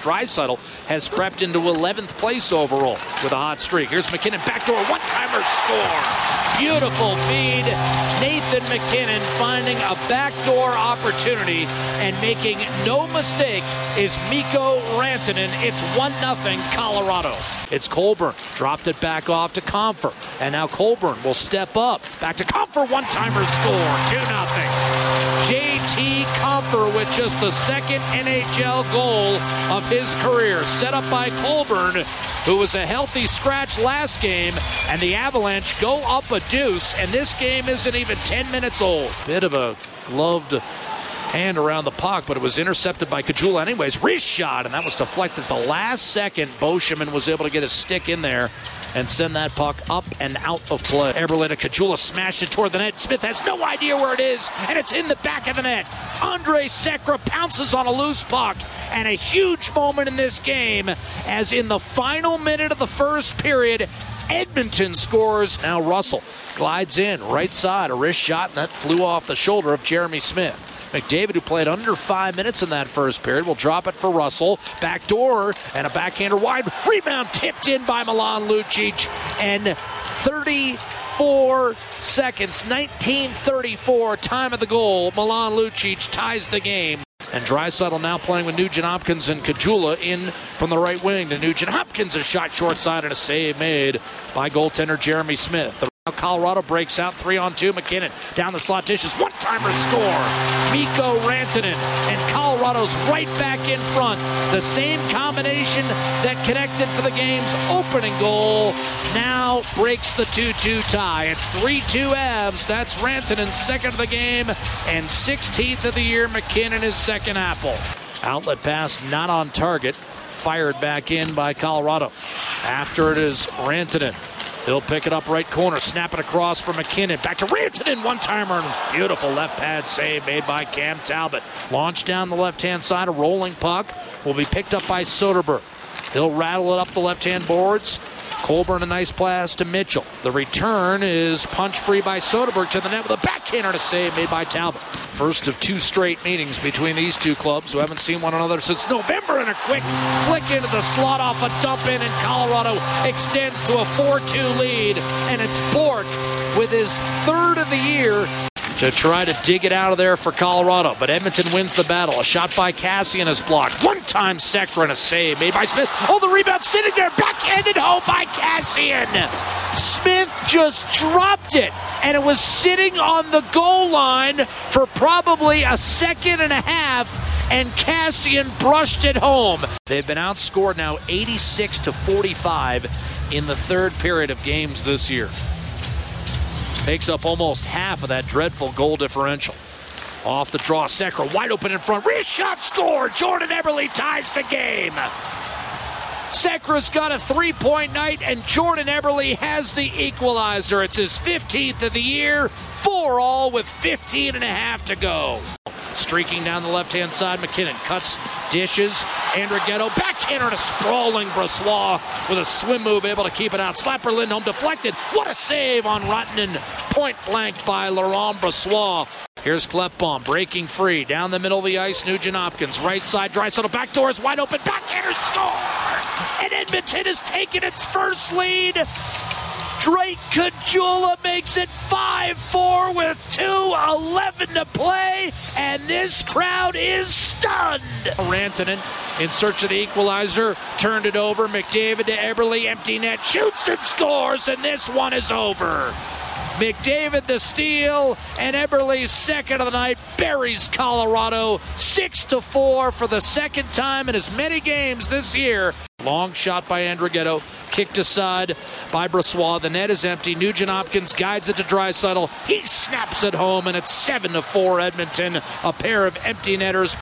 Draisaitl has crept into 11th place overall with a hot streak. Here's MacKinnon, backdoor one-timer score. Beautiful feed. Nathan MacKinnon finding a backdoor opportunity and making no mistake is Mikko Rantanen. It's 1-0 Colorado. It's Colborne. Dropped it back off to Compher. And now Colborne will step up. Back to Compher. One-timer score. 2-0. Just the second NHL goal of his career, set up by Colborne, who was a healthy scratch last game, and the Avalanche go up a deuce, and this game isn't even 10 minutes old. Bit of a gloved hand around the puck, but it was intercepted by Caggiula anyways. Wrist shot, and that was deflected the last second. Beauchemin was able to get his stick in there and send that puck up and out of play. Eberle to Caggiula smashed it toward the net. Smith has no idea where it is, and it's in the back of the net. Andrej Sekera pounces on a loose puck, and a huge moment in this game as in the final minute of the first period, Edmonton scores. Now Russell glides in, right side, a wrist shot, and that flew off the shoulder of Jeremy Smith. McDavid, who played under five minutes in that first period, will drop it for Russell. Back door and a backhander wide. Rebound tipped in by Milan Lucic. And 34 seconds, 1934, time of the goal. Milan Lucic ties the game. And Draisaitl now playing with Nugent Hopkins and Caggiula in from the right wing to Nugent Hopkins. A shot short side and a save made by goaltender Jeremy Smith. The Colorado breaks out three on two. MacKinnon down the slot dishes. One timer score. Mikko Rantanen. And Colorado's right back in front. The same combination that connected for the game's opening goal now breaks the 2 2 tie. It's 3 2 Avs. That's Rantanen's second of the game and 16th of the year. MacKinnon is second apple. Outlet pass not on target. Fired back in by Colorado. After it is Rantanen. He'll pick it up right corner, snap it across for MacKinnon. Back to Rantanen, in one timer. Beautiful left pad save made by Cam Talbot. Launch down the left hand side, a rolling puck will be picked up by Soderberg. He'll rattle it up the left hand boards. Colborne a nice pass to Mitchell. The return is punch free by Soderberg to the net with a backhander to save made by Talbot. First of two straight meetings between these two clubs who haven't seen one another since November. And a quick flick into the slot off a dump in, and Colorado extends to a 4 2 lead. And it's Bourque with his third of the year to try to dig it out of there for Colorado. But Edmonton wins the battle. A shot by Kassian is blocked. One time Sekera and a save made by Smith. Oh, the rebound sitting there, backhanded home by Kassian. Smith just dropped it, and it was sitting on the goal line for probably a second and a half and Kassian brushed it home. They've been outscored now 86 to 45 in the third period of games this year. Makes up almost half of that dreadful goal differential. Off the draw, Sekera wide open in front. Wrist shot score. Jordan Eberle ties the game. Sekera's got a three point night, and Jordan Eberle has the equalizer. It's his 15th of the year, four all with 15 and a half to go. Streaking down the left hand side, MacKinnon cuts, dishes. Andrighetto backhand on a sprawling Brossoit with a swim move, able to keep it out. Slapper Lindholm deflected. What a save on Rantanen. Point blank by Laurent Brossoit. Here's Klefbom breaking free down the middle of the ice. Nugent Hopkins right side. Draisaitl back door is wide open. Backhander score. And Edmonton has taken its first lead. Drake Caggiula makes it 5 4 with 2.11 to play, and this crowd is stunned. Rantanen in search of the equalizer, turned it over. McDavid to Eberle, empty net, shoots and scores, and this one is over. McDavid the steal, and Eberle's second of the night buries Colorado six to four for the second time in as many games this year. Long shot by Andrighetto, kicked aside by Brossoit. The net is empty. Nugent Hopkins guides it to Draisaitl. He snaps it home, and it's seven to four Edmonton. A pair of empty netters.